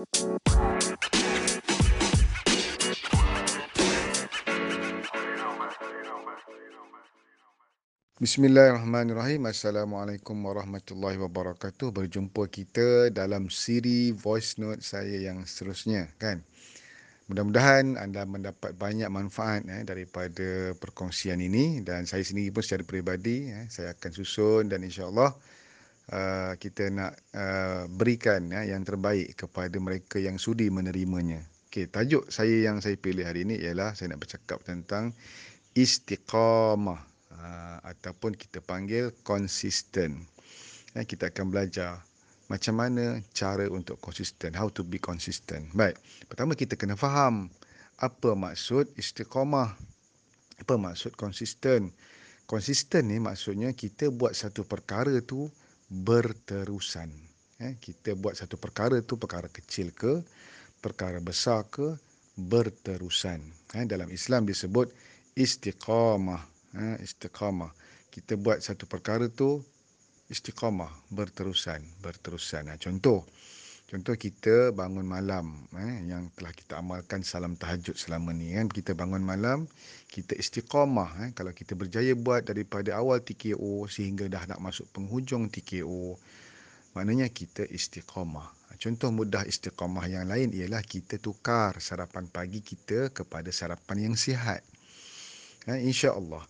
Bismillahirrahmanirrahim. Assalamualaikum warahmatullahi wabarakatuh. Berjumpa kita dalam siri voice note saya yang seterusnya kan. Mudah-mudahan anda mendapat banyak manfaat eh, daripada perkongsian ini dan saya sendiri pun secara peribadi eh, saya akan susun dan insya-Allah uh, kita nak uh, berikan eh, yang terbaik kepada mereka yang sudi menerimanya. Okey, tajuk saya yang saya pilih hari ini ialah saya nak bercakap tentang istiqamah uh, ataupun kita panggil konsisten. Eh, kita akan belajar macam mana cara untuk konsisten, how to be consistent. Baik, pertama kita kena faham apa maksud istiqamah. Apa maksud konsisten? Konsisten ni maksudnya kita buat satu perkara tu berterusan. Eh, kita buat satu perkara tu perkara kecil ke, perkara besar ke, berterusan. Eh, dalam Islam disebut istiqamah ha, istiqamah. Kita buat satu perkara tu istiqamah, berterusan, berterusan. Ha, contoh, contoh kita bangun malam eh, yang telah kita amalkan salam tahajud selama ni kan. Kita bangun malam, kita istiqamah. Eh. Kalau kita berjaya buat daripada awal TKO sehingga dah nak masuk penghujung TKO, maknanya kita istiqamah. Contoh mudah istiqamah yang lain ialah kita tukar sarapan pagi kita kepada sarapan yang sihat. Ha, InsyaAllah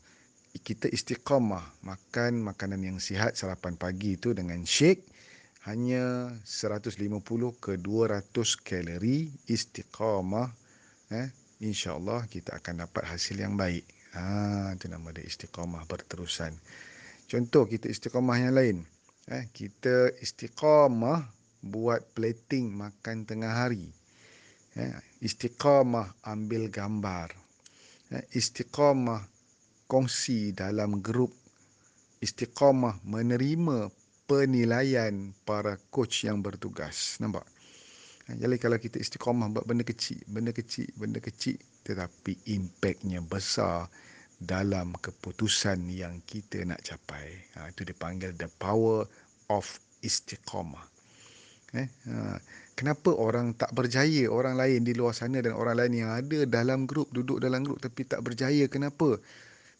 kita istiqamah makan makanan yang sihat sarapan pagi itu dengan shake hanya 150 ke 200 kalori istiqamah eh insyaallah kita akan dapat hasil yang baik. Ha itu nama dia istiqamah berterusan. Contoh kita istiqamah yang lain. Eh kita istiqamah buat plating makan tengah hari. Eh istiqamah ambil gambar. Eh istiqamah kongsi dalam grup. Istiqamah menerima penilaian para coach yang bertugas. Nampak? Ha, jadi kalau kita istiqamah buat benda kecil, benda kecil, benda kecil tetapi impaknya besar dalam keputusan yang kita nak capai. Ha, itu dipanggil the power of istiqamah. Eh, ha, kenapa orang tak berjaya, orang lain di luar sana dan orang lain yang ada dalam grup, duduk dalam grup tapi tak berjaya, kenapa?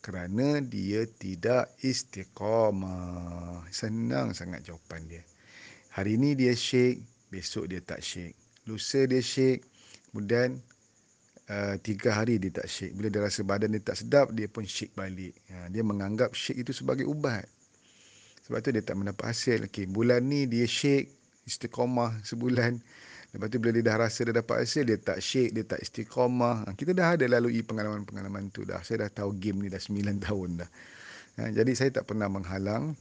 Kerana dia tidak istiqamah. Senang sangat jawapan dia. Hari ini dia shake, besok dia tak shake. Lusa dia shake, kemudian uh, tiga hari dia tak shake. Bila dia rasa badan dia tak sedap, dia pun shake balik. Ha, dia menganggap shake itu sebagai ubat. Sebab tu dia tak mendapat hasil. Okay, bulan ni dia shake, istiqamah sebulan. Lepas tu bila dia dah rasa dia dapat hasil, dia tak shake, dia tak istiqamah. Ha, kita dah ada lalui pengalaman-pengalaman tu dah. Saya dah tahu game ni dah 9 tahun dah. Ha, jadi saya tak pernah menghalang.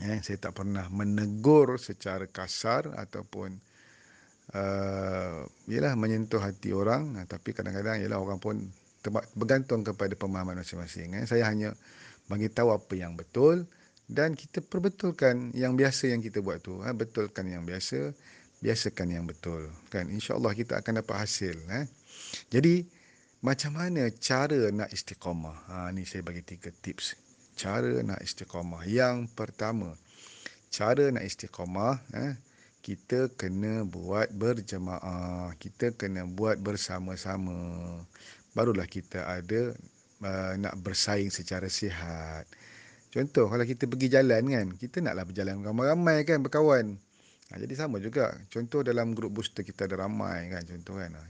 Eh, saya tak pernah menegur secara kasar ataupun uh, yalah, menyentuh hati orang. Ha, tapi kadang-kadang yalah, orang pun bergantung kepada pemahaman masing-masing. Eh. Saya hanya bagi tahu apa yang betul dan kita perbetulkan yang biasa yang kita buat tu. Eh. Betulkan yang biasa biasakan yang betul kan? Insyaallah kita akan dapat hasil eh? Jadi macam mana cara nak istiqamah ha ni saya bagi tiga tips. Cara nak istiqamah yang pertama cara nak istiqamah eh? Kita kena buat berjemaah. Kita kena buat bersama-sama. Barulah kita ada uh, nak bersaing secara sihat. Contoh kalau kita pergi jalan kan? Kita naklah berjalan ramai-ramai kan berkawan Ha, jadi sama juga. Contoh dalam grup booster kita ada ramai kan contoh kan. Ha.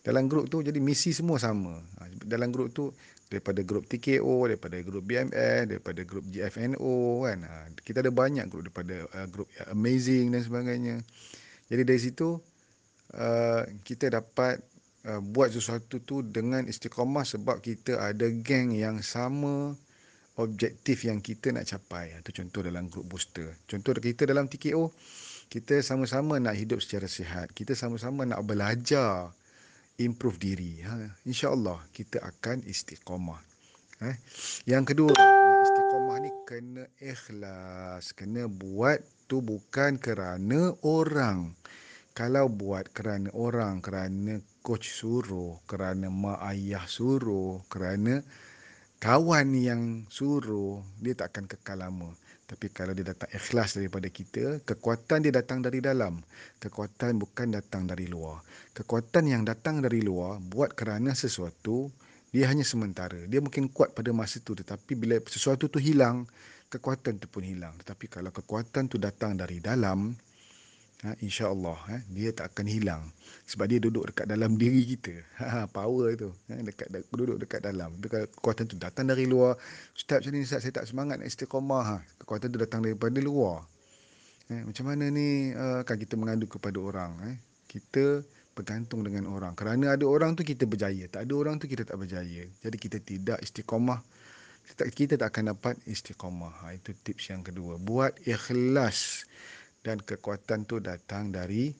Dalam grup tu jadi misi semua sama. Ha, dalam grup tu daripada grup TKO, daripada grup BMS, daripada grup GFNO kan. Kita ada banyak grup daripada uh, grup Amazing dan sebagainya. Jadi dari situ uh, kita dapat uh, buat sesuatu tu dengan istiqamah sebab kita ada geng yang sama objektif yang kita nak capai. Itu contoh dalam grup booster. Contoh kita dalam TKO kita sama-sama nak hidup secara sihat. Kita sama-sama nak belajar improve diri. Ha, InsyaAllah kita akan istiqamah. Eh? Yang kedua, istiqamah ni kena ikhlas. Kena buat tu bukan kerana orang. Kalau buat kerana orang, kerana coach suruh, kerana mak ayah suruh, kerana kawan yang suruh, dia tak akan kekal lama. Tapi kalau dia datang ikhlas daripada kita, kekuatan dia datang dari dalam. Kekuatan bukan datang dari luar. Kekuatan yang datang dari luar buat kerana sesuatu, dia hanya sementara. Dia mungkin kuat pada masa itu tetapi bila sesuatu tu hilang, kekuatan tu pun hilang. Tetapi kalau kekuatan tu datang dari dalam, ha, insya-Allah ha, dia tak akan hilang sebab dia duduk dekat dalam diri kita. Ha, power tu ha, dekat duduk dekat dalam. Kekuatan tu datang dari luar, ustaz macam ni ustaz saya tak semangat nak istiqamah. Ha, kekuatan tu datang daripada luar. Ha, macam mana ni uh, kan kita mengadu kepada orang eh. Kita bergantung dengan orang. Kerana ada orang tu kita berjaya, tak ada orang tu kita tak berjaya. Jadi kita tidak istiqamah kita, kita tak akan dapat istiqamah. Ha, itu tips yang kedua. Buat ikhlas dan kekuatan tu datang dari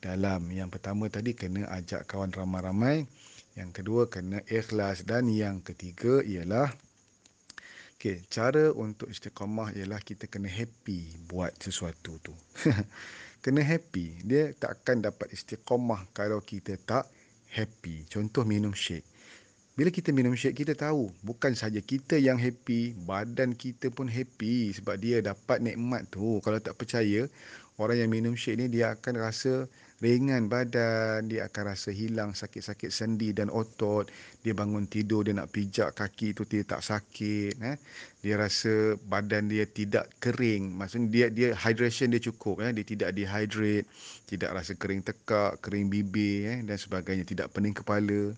dalam. Yang pertama tadi kena ajak kawan ramai-ramai. Yang kedua kena ikhlas dan yang ketiga ialah okay, cara untuk istiqamah ialah kita kena happy buat sesuatu tu. kena happy. Dia tak akan dapat istiqamah kalau kita tak happy. Contoh minum shake. Bila kita minum shake, kita tahu bukan saja kita yang happy, badan kita pun happy sebab dia dapat nikmat tu. Kalau tak percaya, orang yang minum shake ni dia akan rasa ringan badan, dia akan rasa hilang sakit-sakit sendi dan otot. Dia bangun tidur, dia nak pijak kaki tu dia tak sakit. Eh? Dia rasa badan dia tidak kering. Maksudnya dia dia hydration dia cukup. Eh? Dia tidak dehydrate, tidak rasa kering tekak, kering bibir eh? dan sebagainya. Tidak pening kepala.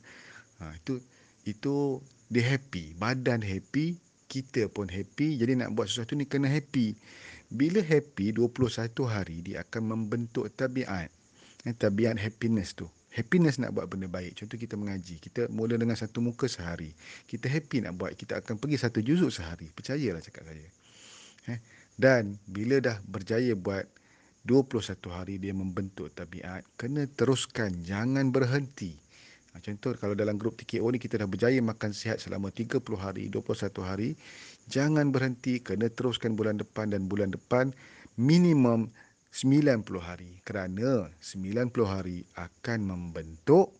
Ha, itu itu dia happy. Badan happy kita pun happy. Jadi nak buat sesuatu ni kena happy. Bila happy 21 hari dia akan membentuk tabiat. Eh, tabiat happiness tu. Happiness nak buat benda baik. Contoh kita mengaji. Kita mula dengan satu muka sehari. Kita happy nak buat kita akan pergi satu juzuk sehari. Percayalah cakap saya. Eh, dan bila dah berjaya buat 21 hari dia membentuk tabiat kena teruskan. Jangan berhenti contoh kalau dalam grup TKO ni kita dah berjaya makan sihat selama 30 hari, 21 hari, jangan berhenti, kena teruskan bulan depan dan bulan depan minimum 90 hari. Kerana 90 hari akan membentuk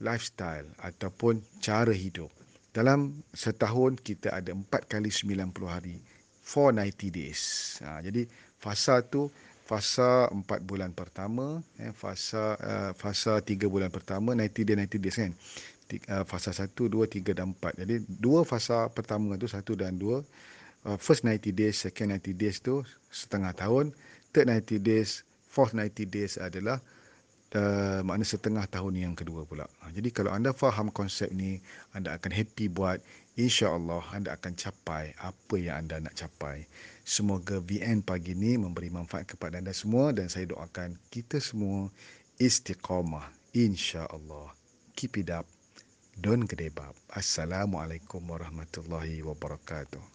lifestyle ataupun cara hidup. Dalam setahun kita ada 4 kali 90 hari. 490 days. Ha, jadi fasa tu fasa 4 bulan pertama eh fasa uh, fasa 3 bulan pertama 90 day 90 days kan? Uh, fasa 1 2 3 dan 4 jadi dua fasa pertama tu 1 dan 2 uh, first 90 days second 90 days tu setengah tahun. Third 90 days fourth 90 days adalah uh, makna setengah tahun yang kedua pula. Jadi kalau anda faham konsep ni anda akan happy buat insya-Allah anda akan capai apa yang anda nak capai Semoga VN pagi ini memberi manfaat kepada anda semua dan saya doakan kita semua istiqamah insya-Allah. Keep it up. Don't give up. Assalamualaikum warahmatullahi wabarakatuh.